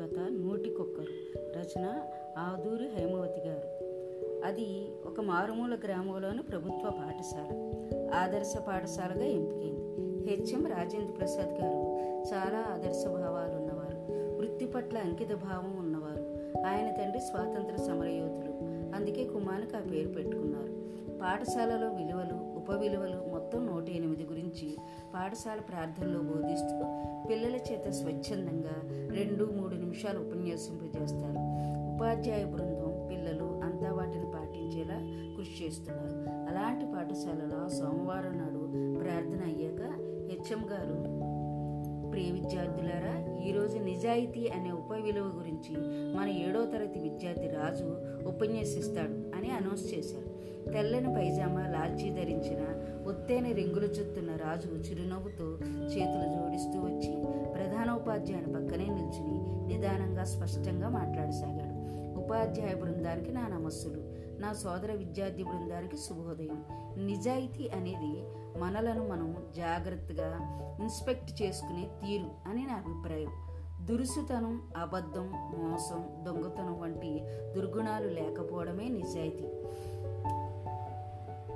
కథ నూటికొక్కరు. రచన ఆదూరి హైమవతి గారు. అది ఒక మారుమూల గ్రామంలోని ప్రభుత్వ పాఠశాల. ఆదర్శ పాఠశాలగా ఎంపికైంది. హెచ్ఎం రాజేంద్ర ప్రసాద్ గారు. చాలా ఆదర్శ భావాలు ఉన్నవారు. వృత్తి పట్ల అంకిత భావం ఉన్నవారు. ఆయన తండ్రి స్వాతంత్ర సమరయోధులు. అందుకే కుమానికి ఆ పేరు పెట్టుకున్నారు. పాఠశాలలో విలువలు ఉప విలువలు మొత్తం నూట ఎనిమిది గురించి పాఠశాల ప్రార్థనలో బోధిస్తూ పిల్లల చేత స్వచ్ఛందంగా రెండు మూడు నిమిషాలు ఉపన్యాసింపజేస్తారు ఉపాధ్యాయ బృందం పిల్లలు అంతా వాటిని పాటించేలా కృషి చేస్తున్నారు. అలాంటి పాఠశాలలో సోమవారం నాడు ప్రార్థన అయ్యాక హెచ్ఎం గారు ప్రియ విద్యార్థులారా ఈరోజు నిజాయితీ అనే ఉప విలువ గురించి మన ఏడో తరగతి విద్యార్థి రాజు ఉపన్యసిస్తాడు అని అనౌన్స్ చేశారు. తెల్లని పైజామా లాల్చీ ధరించిన ఒత్తేని రింగులు చుత్తున్న రాజు చిరునవ్వుతో చేతులు జోడిస్తూ వచ్చి ప్రధానోపాధ్యాయుని పక్కనే నిల్చుని నిదానంగా స్పష్టంగా మాట్లాడసాగాడు. ఉపాధ్యాయ బృందానికి నా నమస్సులు. నా సోదర విద్యార్థి బృందానికి శుభోదయం. నిజాయితీ అనేది మనలను మనం జాగ్రత్తగా ఇన్స్పెక్ట్ చేసుకునే తీరు అని నా అభిప్రాయం. దురుసుతనం అబద్ధం మోసం దొంగతనం వంటి దుర్గుణాలు లేకపోవడమే నిజాయితీ.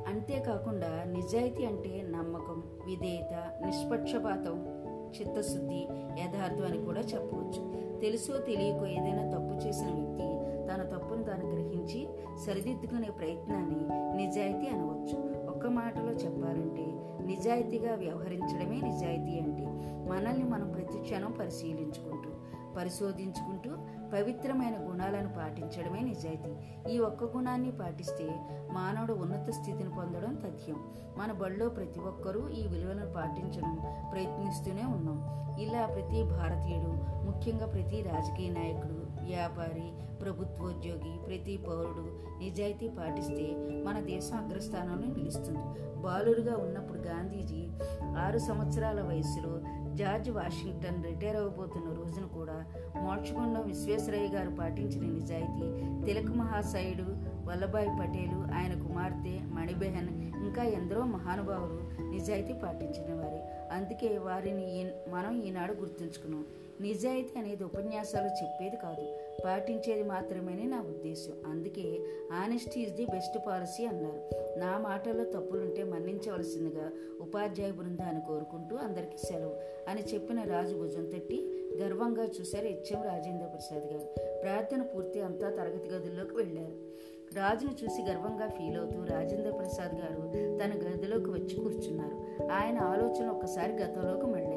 అంతేకాకుండా నిజాయితీ అంటే నమ్మకం విధేయత నిష్పక్షపాతం చిత్తశుద్ధి యథార్థం అని కూడా చెప్పవచ్చు. తెలుసో తెలియకో ఏదైనా తప్పు చేసిన వ్యక్తి తన తప్పును తాను గ్రహించి సరిదిద్దుకునే ప్రయత్నాన్ని నిజాయితీ అనవచ్చు. ఒక్క మాటలో చెప్పాలంటే నిజాయితీగా వ్యవహరించడమే నిజాయితీ అంటే మనల్ని మనం ప్రతి క్షణం పరిశీలించుకుంటూ పరిశోధించుకుంటూ పవిత్రమైన గుణాలను పాటించడమే నిజాయితీ. ఈ ఒక్క గుణాన్ని పాటిస్తే మానవుడు ఉన్నత స్థితిని పొందడం తథ్యం. మన బడిలో ప్రతి ఒక్కరూ ఈ విలువలను పాటించడం ప్రయత్నిస్తూనే ఉన్నాం. ఇలా ప్రతి భారతీయుడు ముఖ్యంగా ప్రతి రాజకీయ నాయకుడు వ్యాపారి ప్రభుత్వోద్యోగి ప్రతి పౌరుడు నిజాయితీ పాటిస్తే మన దేశం అగ్రస్థానంలో నిలుస్తుంది. బాలురుగా ఉన్నప్పుడు గాంధీజీ ఆరు సంవత్సరాల వయసులో జార్జ్ వాషింగ్టన్ రిటైర్ అవబోతున్న రోజున కూడా మోక్షగుండం విశ్వేశ్వరయ్య గారు పాటించిన నిజాయితీ తిలక్ మహాశయుడు వల్లభాయ్ పటేలు ఆయన కుమార్తె మణిబెహన్ ఇంకా ఎందరో మహానుభావులు నిజాయితీ పాటించిన వారే అందుకే వారిని మనం ఈనాడు గుర్తుంచుకున్నాం. నిజాయితీ అనేది ఉపన్యాసాలు చెప్పేది కాదు. పాటించేది మాత్రమేనే నా ఉద్దేశం అందుకే honesty is the best policy అన్నారు. నా మాటల్లో తప్పులుంటే మన్నించవలసిందిగా ఉపాధ్యాయ బృందాన్ని కోరుకుంటూ అందరికీ సెలవు. అని చెప్పిన రాజు భుజం తట్టి గర్వంగా చూశారు హెచ్ఎం రాజేంద్ర ప్రసాద్ గారు. ప్రార్థన పూర్తి అంతా తరగతి గదుల్లోకి వెళ్ళారు. రాజును చూసి గర్వంగా ఫీల్ అవుతూ రాజేంద్ర ప్రసాద్ గారు తన గదిలోకి వచ్చి కూర్చున్నారు. ఆయన ఆలోచన ఒక్కసారి గతంలోకి మళ్ళాయి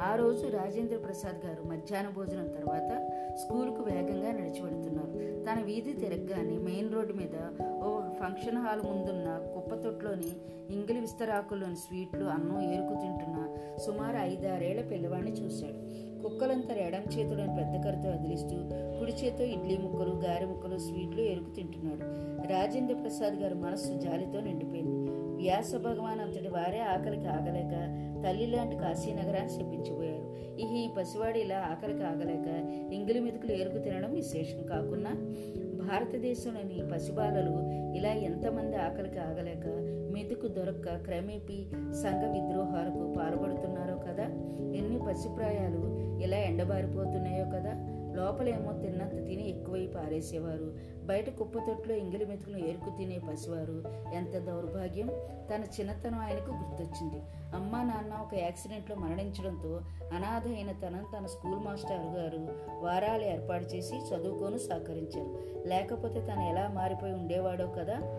ఆ రోజు రాజేంద్ర ప్రసాద్ గారు మధ్యాహ్న భోజనం తర్వాత స్కూల్కు వేగంగా నడిచి వెళుతున్నారు. తన వీధి తిరగగానే మెయిన్ రోడ్డు మీద ఓ ఫంక్షన్ హాల్ ముందున్న కుప్పతొట్లోని ఇంగిలి విస్తరాకుల్లోని స్వీట్లు అన్నం ఏరుకు తింటున్న సుమారు ఐదారేళ్ళ పిల్లవాడిని చూశాడు. కుక్కలంతా ఎడం చేతులను పెద్ద కరుతో వదిలిస్తూ కుడి చేతో ఇడ్లీ ముక్కలు గారె ముక్కలు స్వీట్లు ఎరుకు తింటున్నాడు. రాజేంద్ర ప్రసాద్ గారు మనస్సు జాలితో నిండిపోయింది. వ్యాస భగవాన్ అంతటి వారే ఆకలికి ఆగలేక తల్లి లాంటి కాశీనగరాన్ని చెప్పించిపోయారు ఈ పసివాడు ఇలా ఆకలికి ఆగలేక ఇంగిలి మెతుకులు ఎరుకు తినడం విశేషం కాకుండా భారతదేశంలోని పసిబాలలు ఇలా ఎంతమంది ఆకలికి ఆగలేక మెతుకు దొరక్క క్రమేపీ సంఘ విద్రోహాలకు పాల్పడుతున్నారో కదా? ఎన్ని పసిప్రాయాలు ఇలా ఎండబారిపోతున్నాయో కదా? లోపలేమో తిన్నంత తిని ఎక్కువై పారేసేవారు. బయట కుప్పతొట్లో ఇంగిలి మెతుకులు ఏరుకు తినే పసివారు. ఎంత దౌర్భాగ్యం? తన చిన్నతనం ఆయనకు గుర్తొచ్చింది. అమ్మా నాన్న ఒక యాక్సిడెంట్లో మరణించడంతో అనాథ అయిన తనను తన స్కూల్ మాస్టర్ గారు వారాలు ఏర్పాటు చేసి చదువుకోను సహకరించారు. లేకపోతే తను ఎలా మారిపోయి ఉండేవాడో కదా?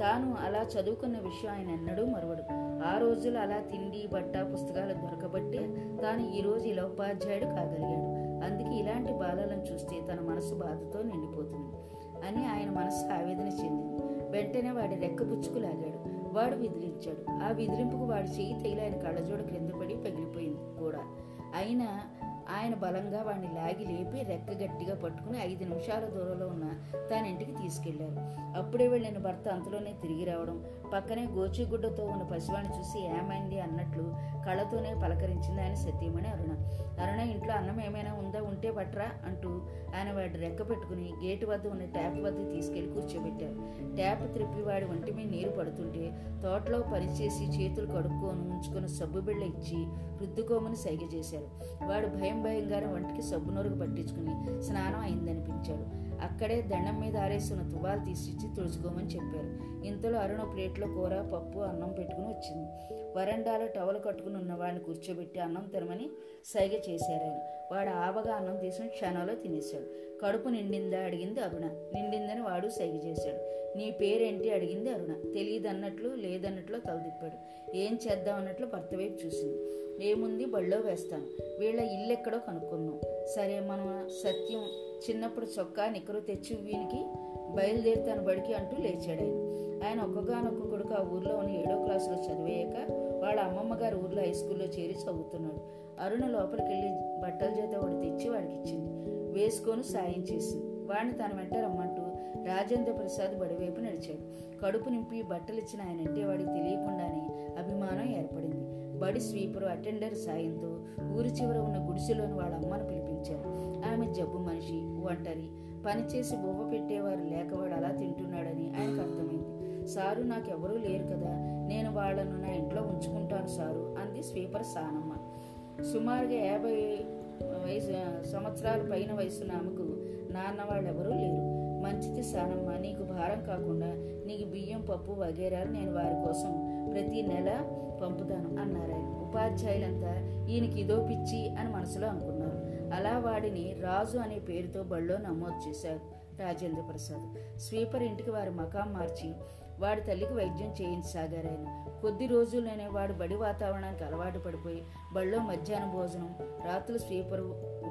తాను అలా చదువుకున్న విషయం ఆయన ఎన్నడూ మరవడు. ఆ రోజులు అలా తిండి బట్ట పుస్తకాలు దొరకబట్టే తాను ఈ ఇలా ఉపాధ్యాయుడు కాగలిగాడు. అందుకే ఇలాంటి బాలలను చూస్తే తన మనసు బాధతో నిండిపోతుంది అని ఆయన మనసు ఆవేదన చెందింది. వెంటనే వాడి రెక్క లాగాడు వాడు విదిలించాడు. ఆ విదిలింపుకు వాడి చెయ్యి తగిలి ఆయన కళ్ళజోడు క్రింద పడి పగిలిపోయింది కూడా. అయినా ఆయన బలంగా వాడిని లాగి లేపి రెక్క గట్టిగా పట్టుకుని ఐదు నిమిషాల దూరంలో ఉన్న తన ఇంటికి తీసుకెళ్ళారు. అప్పుడే వెళ్ళిన భర్త అంతలోనే తిరిగి రావడం పక్కనే గోచిగుడ్డతో ఉన్న పసివాణ్ణి చూసి ఏమైంది అన్నట్లు కళ్ళతోనే పలకరించింది ఆయన సత్యమని అరుణ. అరుణ ఇంట్లో అన్నం ఏమైనా ఉందా? ఉంటే పట్రా అంటూ ఆయన వాడి రెక్క పెట్టుకుని గేటు వద్ద ఉన్న ట్యాప్ వద్ద తీసుకెళ్ళి కూర్చోబెట్టారు. ట్యాప్ త్రిప్పి వాడి ఒంటి మీద నీరు పడుతుంటే తోటలో పనిచేసి చేతులు కడుక్కొని ఉంచుకొని సబ్బు బిళ్ళ ఇచ్చి రుద్దుకోమని సైగ చేశారు. వాడు భయం గారు వంటికి సబ్బు నొరుగు పట్టించుకుని స్నానం అయిందనిపించాడు. అక్కడే దండం మీద ఆరేసిన తువాలు తీసిచ్చి తుడుచుకోమని చెప్పారు. ఇంతలో అరుణ ప్లేట్లో కూర పప్పు అన్నం పెట్టుకుని వచ్చింది. వరండాలో టవల్ కట్టుకుని ఉన్న వాడిని కూర్చోబెట్టి అన్నం తినమని సైగ చేశారు ఆయన. వాడు ఆవగా అన్నం తీసుకుని క్షణంలో తినేశాడు. కడుపు నిండిందా అడిగింది అరుణ. నిండిందని వాడు సైగ చేశాడు. నీ పేరేంటి అడిగింది అరుణ. తెలియదన్నట్లు లేదన్నట్లు తలదిప్పాడు. ఏం చేద్దాం అన్నట్లు భర్త వైపు చూసింది. ఏముంది బళ్ళో వేస్తాను. వీళ్ళ ఇల్లు ఎక్కడో కనుక్కున్నాం. సరే మనం సత్యం చిన్నప్పుడు చొక్కా నిక్కరు తెచ్చి వీనికి బయలుదేరుతాను బడికి అంటూ లేచాడు ఆయన. ఆయన ఒక్కగానొక్క కొడుకు ఆ ఊర్లో ఉన్న ఏడో క్లాసులో చదివేయక వాళ్ళ అమ్మమ్మ గారి ఊర్లో హై స్కూల్లో చేరి చదువుతున్నాడు. అరుణ లోపలికి వెళ్ళి బట్టల చేత వాడు తెచ్చి వాడికి ఇచ్చింది వేసుకొని సాయం చేసింది. వాడిని తన వెంట రమ్మంటూ రాజేంద్ర ప్రసాద్ బడివైపు నడిచాడు. కడుపు నింపి బట్టలు ఇచ్చిన ఆయన అంటే వాడికి తెలియకుండానే అభిమానం ఏర్పడింది. బడి స్వీపరు అటెండర్ సాయంతో ఊరి చివర ఉన్న గుడిసెలోని వాళ్ళ అమ్మను పిలిపించారు. ఆమె జబ్బు మనిషి ఒంటరి. పనిచేసి బొమ్మ పెట్టేవారు లేకవాడు అలా తింటున్నాడని ఆయనకు అర్థమైంది. సారు నాకెవరూ లేరు కదా. నేను వాళ్ళను నా ఇంట్లో ఉంచుకుంటాను సారు అంది స్వీపర్ సానమ్మ. సుమారుగా యాభై వయసు సంవత్సరాల పైన వయసున్న ఆమెకు నాన్న వాళ్ళెవరూ లేరు. మంచిది సానమ్మ నీకు భారం కాకుండా నీకు బియ్యం పప్పు వగేరాలు నేను వారి కోసం ప్రతి నెల పంపుతాను అన్నారాయణ ఉపాధ్యాయులంతా ఈయనకి ఇదో పిచ్చి అని మనసులో అనుకున్నారు. అలా వాడిని రాజు అనే పేరుతో బళ్ళో నమోదు చేశారు రాజేంద్ర ప్రసాద్. స్వీపర్ ఇంటికి వారి మకాం మార్చి వాడి తల్లికి వైద్యం చేయించసాగారాయన. కొద్ది రోజుల్లోనే వాడు బడి వాతావరణానికి అలవాటు పడిపోయి బడిలో మధ్యాహ్న భోజనం రాత్రులు స్వీపర్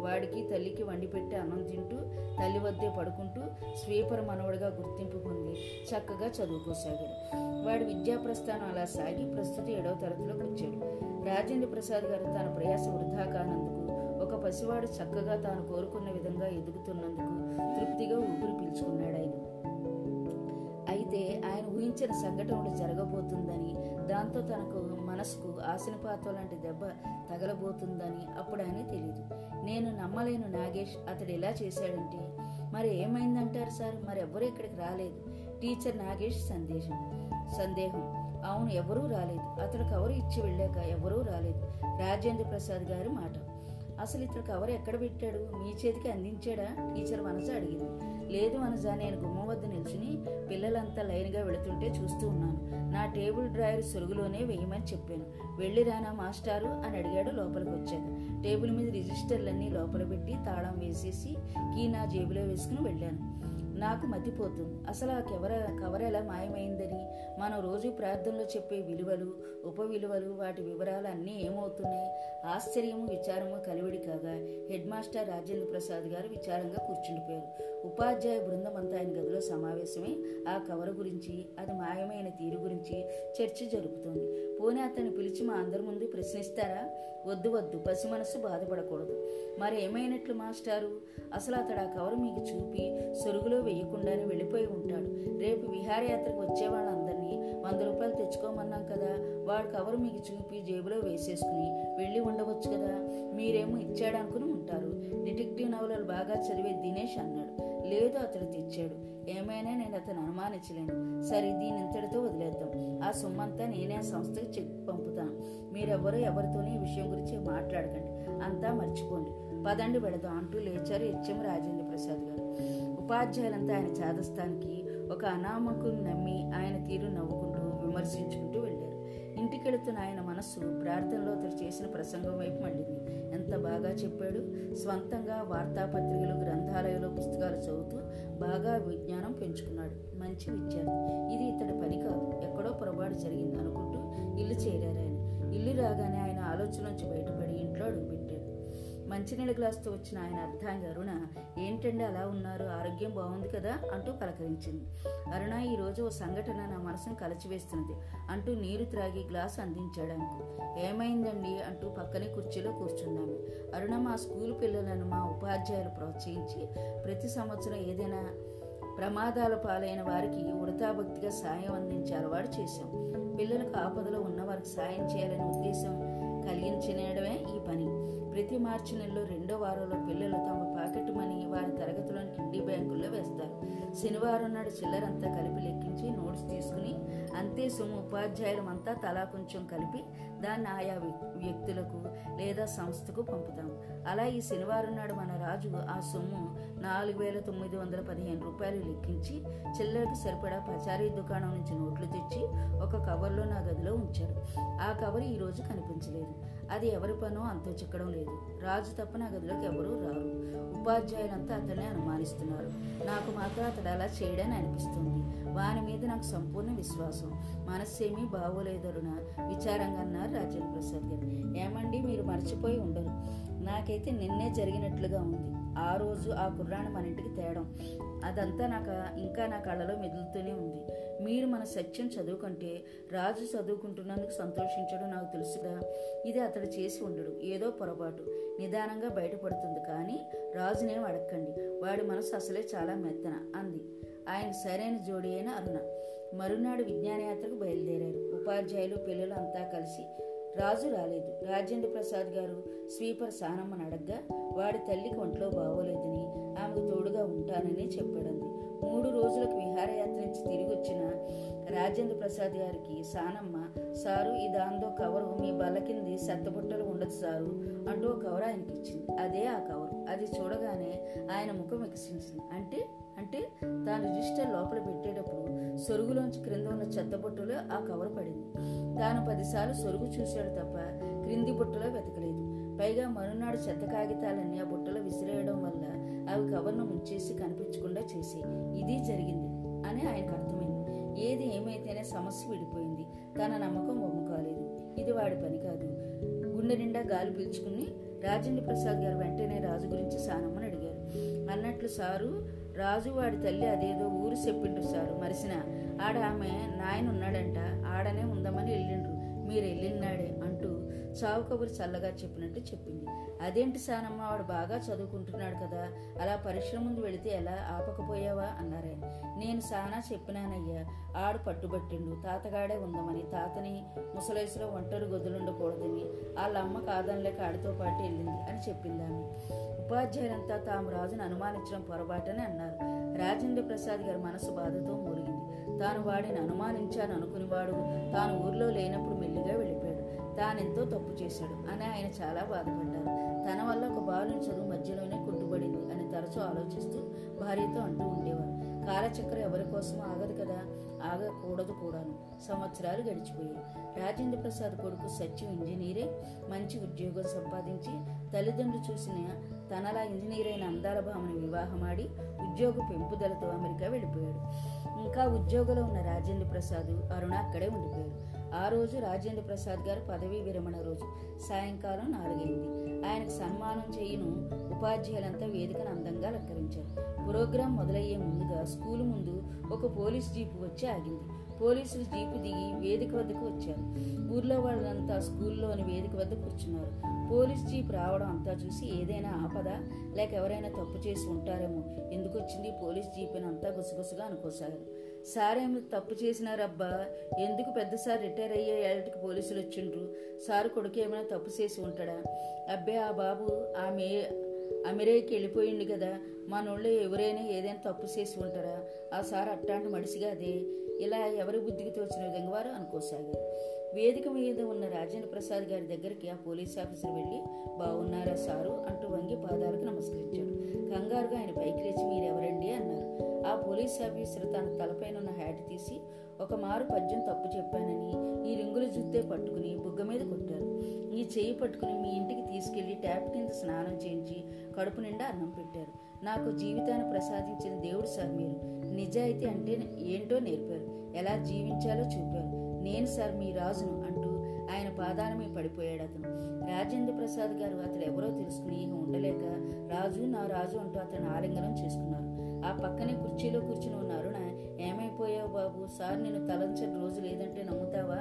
వాడికి తల్లికి వండి పెట్టి అన్నం తింటూ తల్లి వద్దే పడుకుంటూ స్వీపర్ మనవడిగా గుర్తింపు పొంది చక్కగా చదువుకోసాగాడు. వాడి విద్యా ప్రస్థానం అలా సాగి ప్రస్తుతం ఏడవ తరగతిలోకి వచ్చాడు. రాజేంద్ర ప్రసాద్ గారు తన ప్రయాస వృధా కానందుకు ఒక పసివాడు చక్కగా తాను కోరుకున్న విధంగా ఎదుగుతున్నందుకు ఆయన ఊహించిన సంఘటనలు జరగబోతుందని దాంతో తనకు మనసుకు ఆశనిపాతం లాంటి దెబ్బ తగలబోతుందని అప్పుడు ఆయన తెలియదు నేను నమ్మలేను నాగేష్ అతడు ఎలా చేశాడంటే మరి ఏమైందంటారు సార్? మరి ఎవరు ఇక్కడికి రాలేదు. టీచర్ నాగేష్ సందేశం సందేహం. అవును ఎవరూ రాలేదు. అతడు కవరు ఇచ్చి వెళ్ళాక ఎవరూ రాలేదు. రాజేంద్ర ప్రసాద్ గారి మాట. అసలు ఇతడు కవర్ ఎక్కడ పెట్టాడు? మీ చేతికి అందించాడా? టీచర్ మనసు అడిగింది. లేదు అనుజా నేను గుమ్మం వద్ద నిల్చుని పిల్లలంతా లైన్గా వెళుతుంటే చూస్తూ ఉన్నాను. నా టేబుల్ డ్రాయర్ సొరుగులోనే వేయమని చెప్పాను. వెళ్ళి రానా మాస్టారు? అని అడిగాడు లోపలికి వచ్చాను టేబుల్ మీద రిజిస్టర్లన్నీ లోపల పెట్టి తాళం వేసేసి కీ నా జేబులో వేసుకుని వెళ్ళాను. నాకు మతిపోతుంది అసలు ఆ కెవర కవర్ ఎలా మాయమైందని? మనం రోజు ప్రార్థనలో చెప్పే విలువలు ఉప విలువలు వాటి వివరాలు అన్నీ ఏమవుతున్నాయి? ఆశ్చర్యము విచారము కలివిడి కాగా హెడ్ మాస్టర్ రాజేంద్ర ప్రసాద్ గారు విచారంగా కూర్చుండిపోయారు. ఉపాధ్యాయ బృందం అంతా ఆయన గదిలో సమావేశమై ఆ కవర్ గురించి అది మాయమైన తీరు గురించి చర్చ జరుపుతోంది. పోనీ అతను పిలిచి మా అందరి ముందు ప్రశ్నిస్తారా? వద్దు వద్దు పసి మనస్సు బాధపడకూడదు. మరి ఏమైనట్లు మాస్టారు? అసలు అతడు ఆ కవర్ మీకు చూపి సొరుగులో వేయకుండానే వెళ్ళిపోయి ఉంటాడు. రేపు విహారయాత్రకు వచ్చే వాళ్ళందరినీ వంద రూపాయలు తెచ్చుకోమన్నాం కదా వాడు కవర్ మీకు చూపి జేబులో వేసేసుకుని వెళ్ళి ఉండవచ్చు కదా. మీరేమో ఇచ్చాడనుకుని ఉంటారు. డిటెక్టివ్ నవలలు బాగా చదివే దినేష్ అన్నాడు. లేదు అతడు తెచ్చాడు. ఏమైనా నేను అతను అనుమానించలేను. సరే దీని ఇంతటితో వదిలేద్దాం. ఆ సొమ్మంతా నేనే ఆ సంస్థకి చెక్ పంపుతాను. మీరెవరూ ఎవరితోనే ఈ విషయం గురించి మాట్లాడకండి. అంతా మర్చిపోండి. పదండి పెడదాం అంటూ లేచారు హెచ్ఎం రాజేంద్ర ప్రసాద్ గారు. ఉపాధ్యాయులంతా ఆయన చాదస్తానికి ఒక అనామకుని నమ్మి ఆయన తీరు నవ్వుకుంటూ విమర్శించుకుంటూ వెళ్ళారు. ఇంటికెళుతున్న ఆయన మనస్సు ప్రార్థనలో అతడు చేసిన ప్రసంగం వైపు మళ్ళింది ఎంత బాగా చెప్పాడు? స్వంతంగా వార్తాపత్రికలు గ్రంథాలయంలో పుస్తకాలు చదువుతూ బాగా విజ్ఞానం పెంచుకున్నాడు. మంచి విద్యార్థి. ఇది ఇతడి పని కాదు. ఎక్కడో పొరపాటు జరిగింది అనుకుంటూ ఇల్లు చేరారు ఆయన. ఇల్లు రాగానే ఆయన ఆలోచన నుంచి బయటపడి ఇంట్లో అడుగుపెట్టాడు మంచినీళ్ళ గ్లాసుతో వచ్చిన ఆయన అర్థాంగి అరుణ ఏంటండి అలా ఉన్నారు? ఆరోగ్యం బాగుంది కదా? అంటూ పలకరించింది. అరుణ ఈ రోజు ఓ సంఘటన నా మనసును కలచివేస్తున్నది అంటూ నీరు త్రాగి గ్లాసు అందించాడు ఆమెకు ఏమైందండి? అంటూ పక్కనే కుర్చీలో కూర్చున్నాము అరుణ మా స్కూల్ పిల్లలను మా ఉపాధ్యాయులు ప్రోత్సహించి ప్రతి సంవత్సరం ఏదైనా ప్రమాదాల పాలైన వారికి ఉడతాభక్తిగా సాయం అందించే అలవాటు చేశాం. పిల్లలకు ఆపదలో ఉన్న వారికి సాయం చేయాలనే ఉద్దేశం కలిగించడమే ఈ పని. ప్రతి మార్చి నెలలో రెండో వారంలో పిల్లలు తమ పాకెట్ మనీ వారి తరగతిలోని కిడ్డీ బ్యాంకుల్లో వేస్తారు. శనివారం నాడు చిల్లరంతా కలిపి లెక్కించి నోట్స్ తీసుకుని అంతే సొమ్ము ఉపాధ్యాయులమంతా తలా కొంచెం కలిపి దాన్ని ఆయా వ్యక్తులకు లేదా సంస్థకు పంపుతాము అలా ఈ శనివారం నాడు మన రాజు ఆ సొమ్ము నాలుగు వేల తొమ్మిది వందల పదిహేను రూపాయలు లెక్కించి చిల్లరకు సరిపడా పచారీ దుకాణం నుంచి నోట్లు తెచ్చి ఒక కవర్లో నా గదిలో ఉంచాడు. ఆ కవర్ ఈ రోజు కనిపించలేదు. అది ఎవరి పనో అంతో చిక్కడం లేదు. రాజు తప్ప నా గదిలోకి ఎవరూ రారు. ఉపాధ్యాయులంతా అతన్ని అనుమానిస్తున్నారు. నాకు మాత్రం అతడు అలా చేయడని అనిపిస్తుంది. వాని మీద నాకు సంపూర్ణ విశ్వాసం. మనస్సేమీ బాగోలేదరున విచారంగా అన్నారు రాజేంద్ర ప్రసాద్ గారు. ఏమండి మీరు మర్చిపోయి ఉండరు. నాకైతే నిన్నే జరిగినట్లుగా ఉంది. ఆ రోజు ఆ కుర్రాన్ని మన ఇంటికి తేడం. అదంతా నాకు ఇంకా నా కళ్ళలో మెదులుతూనే ఉంది. మీరు మన సత్యం చదువుకుంటే రాజు చదువుకుంటున్నందుకు సంతోషించడం నాకు తెలుసుగా. ఇది అతడు చేసి ఉండడు. ఏదో పొరపాటు. నిదానంగా బయటపడుతుంది కానీ రాజునేం అడగండి వాడి మనసు అసలే చాలా మెత్తన అంది. ఆయన సరైన జోడి అయిన అరుణ. మరునాడు విజ్ఞానయాత్రకు బయలుదేరారు. ఉపాధ్యాయులు పిల్లలు అంతా కలిసి రాజు రాలేదు. రాజేంద్ర ప్రసాద్ గారు స్వీపర్ సానమ్మను అడగ్గా వాడి తల్లికి ఒంట్లో బాగోలేదని ఆమెకు తోడుగా ఉంటానని చెప్పాడంది. మూడు రోజులకు విహారయాత్ర నుంచి తిరిగి వచ్చిన రాజేంద్ర ప్రసాద్ గారికి సానమ్మ సారు ఈ దాంతో కవరు మీ బల్ల కింది సెత్తబుట్టలు ఉండదు సారు అంటూ కవర్ ఆయనకి ఇచ్చింది అదే ఆ కవరు. అది చూడగానే ఆయన ముఖం వికసించింది. అంటే అంటే తాను రిజిస్టర్ లోపల పెట్టేటప్పుడు సొరుగులోంచి క్రింద ఉన్న చెత్త బుట్టలో ఆ కవర్ పడింది. తాను పదిసార్లు సొరుగు చూశాడు తప్ప క్రింది బుట్టలో వెతకలేదు. పైగా మరునాడు చెత్త కాగితాలన్నీ ఆ బుట్టలో విసిరేయడం వల్ల అవి కవర్ను ముంచేసి కనిపించకుండా చేసి ఇది జరిగింది అని ఆయనకు అర్థమైంది. ఏది ఏమైతేనే సమస్య విడిపోయింది. తన నమ్మకం ఒమ్ము కాలేదు. ఇది వాడి పని కాదు. గుండె నిండా గాలి పీల్చుకుని రాజేంద్ర ప్రసాద్ గారు వెంటనే రాజు గురించి సానమ్మని అడిగారు. అన్నట్లు సారు రాజు వాడి తల్లి అదేదో ఊరు చెప్పిండ్రు సారు. మరిసిన ఆడ ఆమె నాయన ఉన్నాడంట ఆడనే ఉందామని వెళ్ళిండ్రు మీరు వెళ్ళినాడే చావు కబురు చల్లగా చెప్పినట్టు చెప్పింది. అదేంటి సానమ్మ వాడు బాగా చదువుకుంటున్నాడు కదా అలా పరిశ్రమ ముందు వెళితే ఎలా ఆపకపోయావా? అన్నారాయన. నేను సానా చెప్పినానయ్యా ఆడు పట్టుబట్టిండు తాతగాడే ఉందమని తాతని ముసలేసులో ఒంటరి గొద్దులుండకూడదని వాళ్ళ అమ్మ కాదనిలేక ఆడితో పాటు వెళ్ళింది అని చెప్పింది ఆమె. ఉపాధ్యాయులంతా తాము రాజును అనుమానించడం పొరపాటని అన్నారు. రాజేంద్ర ప్రసాద్ గారి మనసు బాధతో మురిగింది తాను వాడిని అనుమానించాను అనుకునివాడు తాను ఊర్లో లేనప్పుడు మెల్లిగా వెళ్ళిపోయాడు. తానెంతో తప్పు చేశాడు అని ఆయన చాలా బాధపడ్డారు. తన వల్ల ఒక బాలుని చదువు మధ్యలోనే కొట్టుబడింది అని తరచూ ఆలోచిస్తూ భార్యతో అంటూ ఉండేవారు. కాలచక్రం ఎవరి కోసం ఆగదు కదా? ఆగకూడదు కూడాను. సంవత్సరాలు గడిచిపోయాయి. రాజేంద్ర ప్రసాద్ కొడుకు సత్యం ఇంజనీరే మంచి ఉద్యోగం సంపాదించి తల్లిదండ్రులు చూసిన తనలా ఇంజనీర్ అయిన అందాల భామని వివాహమాడి ఉద్యోగ పెంపుదలతో అమెరికా వెళ్ళిపోయాడు. ఇంకా ఉద్యోగంలో ఉన్న రాజేంద్ర ప్రసాద్ అరుణ అక్కడే ఉండిపోయారు. ఆ రోజు రాజేంద్ర ప్రసాద్ గారు పదవీ విరమణ రోజు. సాయంకాలం నాలుగైంది. ఆయనకు సన్మానం చేయను ఉపాధ్యాయులంతా వేదికను అందంగా అలంకరించారు. ప్రోగ్రాం మొదలయ్యే ముందుగా స్కూల్ ముందు ఒక పోలీస్ జీపు వచ్చి ఆగింది. పోలీసులు జీపు దిగి వేదిక వద్దకు వచ్చారు. ఊర్లో వాళ్ళంతా స్కూల్లోని వేదిక వద్ద కూర్చున్నారు. పోలీస్ జీప్ రావడం అంతా చూసి ఏదైనా ఆపద లేక ఎవరైనా తప్పు చేసి ఉంటారేమో ఎందుకు వచ్చింది? పోలీస్ జీప్ అని అంతా గుసగుసగా అనుకోసాగారు. సారేమి తప్పు చేసినారబ్బా ఎందుకు పెద్ద సార్ రిటైర్ అయ్యే ఏళ్ళకి పోలీసులు వచ్చిండ్రు? సారు కొడుకు ఏమైనా తప్పు చేసి ఉంటాడా? అబ్బే ఆ బాబు ఆమె అమెరికాకి వెళ్ళిపోయిండు కదా. మనోళ్ళు ఎవరైనా ఏదైనా తప్పు చేసి ఉంటారా? ఆ సార్ అట్టాంటి మడిసిగా అదే. ఇలా ఎవరి బుద్ధికి తోచిన విధంగా వారు అనుకోసాగారు వేదిక మీద ఉన్న రాజేంద్ర ప్రసాద్ గారి దగ్గరికి ఆ పోలీస్ ఆఫీసర్ వెళ్ళి బాగున్నారా సారు? అంటూ వంగి పాదాలకు నమస్కరించాడు. కంగారుగా ఆయన పైకి లేచి మీరెవరైనా పోలీస్ ఆఫీసర్ తన తలపైన ఉన్న హ్యాట్ తీసి ఒక మారు పద్యం తప్పు చెప్పానని ఈ రింగుల జుత్తే పట్టుకుని బుగ్గ మీద కొట్టారు. ఈ చేయి పట్టుకుని మీ ఇంటికి తీసుకెళ్ళి ట్యాప్ కింద స్నానం చేయించి కడుపు నిండా అన్నం పెట్టారు. నాకు జీవితాన్ని ప్రసాదించిన దేవుడు సార్ మీరు. నిజాయితీ అంటే ఏంటో నేర్పారు. ఎలా జీవించాలో చూపారు. నేను సార్ మీ రాజును అంటూ ఆయన పాదాల మీద పడిపోయాడు అతను. రాజేంద్ర ప్రసాద్ గారు అతడు ఎవరో తెలుసుకుని ఉండలేక రాజు నా రాజు అంటూ అతను ఆలింగనం చేసుకున్నారు. సార్ నేను తలంచని రోజు లేదంటే నమ్ముతావా?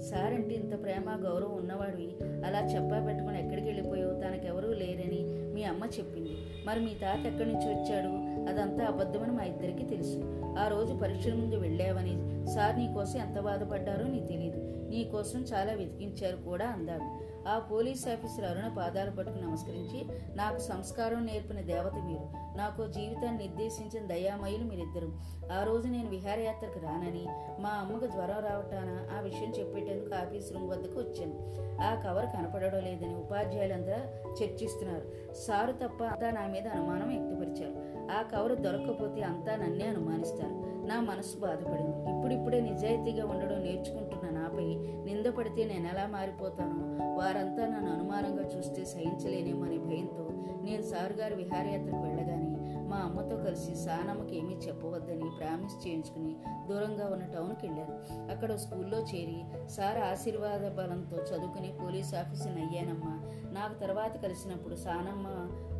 సార్ అంటే ఇంత ప్రేమ గౌరవం ఉన్నవాడివి. అలా చెప్పా పెట్టుకుని ఎక్కడికి వెళ్ళిపోయావు? తనకెవరూ లేరని మీ అమ్మ చెప్పింది. మరి మీ తాత ఎక్కడి నుంచి వచ్చాడు? అదంతా అబద్ధమని మా ఇద్దరికి తెలుసు. ఆ రోజు పరీక్షల ముందు వెళ్ళావని. సార్ నీ కోసం ఎంత బాధపడ్డారో నీకు తెలియదు నీ కోసం చాలా వెతికించారు కూడా అందాడు ఆ పోలీస్ ఆఫీసర్ అరుణ పాదాలు పట్టుకుని నమస్కరించి నాకు సంస్కారం నేర్పిన దేవత మీరు. నాకు జీవితాన్ని నిర్దేశించిన దయామయులు మీరిద్దరు. ఆ రోజు నేను విహారయాత్రకు రానని మా అమ్మకు జ్వరం రావటాన ఆ విషయం చెప్పేటందుకు ఆఫీస్ రూమ్ వద్దకు వచ్చాను. ఆ కవర్ కనపడడం లేదని ఉపాధ్యాయులంతా చర్చిస్తున్నారు. సారు తప్ప అంతా నా మీద అనుమానం వ్యక్తపరిచారు. ఆ కవర్ దొరకకపోతే అంతా నన్నే అనుమానిస్తారు. నా మనసు బాధపడింది. ఇప్పుడిప్పుడే నిజాయితీగా ఉండడం నేర్చుకుంటున్నాను. నాపై నిందపడితే నేను ఎలా మారిపోతానో వారంతా నన్ను అనుమానంగా చూస్తే సహించలేనేమో అనే భయంతో నేను సార్ గారు విహారయాత్రకు వెళ్ళగానే మా అమ్మతో కలిసి సానమ్మకి ఏమీ చెప్పవద్దని ప్రామిస్ చేయించుకుని దూరంగా ఉన్న టౌన్కి వెళ్ళాను. అక్కడ స్కూల్లో చేరి సార్ ఆశీర్వాద బలంతో చదువుకుని పోలీస్ ఆఫీసర్ని అయ్యానమ్మా. నాకు తర్వాత కలిసినప్పుడు సానమ్మ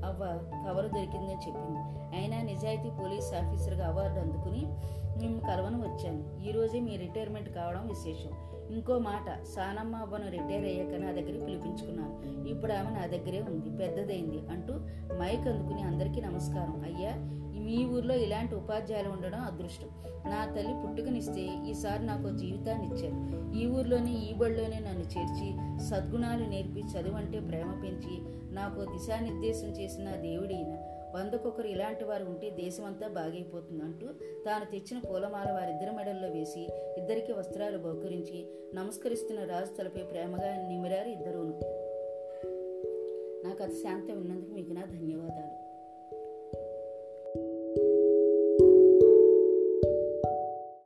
అవ్వ కవర్ దొరికిందని చెప్పింది. అయినా నిజాయితీ పోలీస్ ఆఫీసర్గా అవార్డు అందుకుని మేము కలవను వచ్చాను. ఈరోజే మీ రిటైర్మెంట్ కావడం విశేషం. ఇంకో మాట సానమ్మ అవ్వను రిటైర్ అయ్యాక నా దగ్గరికి పిలిపించుకున్నాను. ఇప్పుడు ఆమె నా దగ్గరే ఉంది పెద్దదైంది అంటూ మైక్ అందుకుని అందరికీ నమస్కారం. అయ్యా మీ ఊర్లో ఇలాంటి ఉపాధ్యాయులు ఉండడం అదృష్టం. నా తల్లి పుట్టుకనిస్తే ఈసారి నాకు జీవితాన్ని ఇచ్చారు. ఈ ఊర్లోనే ఈ బడిలోనే నన్ను చేర్చి సద్గుణాలు నేర్పి చదువంటే ప్రేమ పెంచి నాకు దిశానిర్దేశం చేసిన దేవుడైనా వందకొకరు ఇలాంటి వారు ఉంటే దేశమంతా బాగైపోతుంది అంటూ తాను తెచ్చిన పూలమాల వారిద్దరి మెడల్లో వేసి ఇద్దరికి వస్త్రాలు బహుకరించి నమస్కరిస్తున్న రాజు తలపై ప్రేమగా నిమిరారు ఇద్దరూను. నా కథ శాంతం విన్నందుకు మీకు నా ధన్యవాదాలు.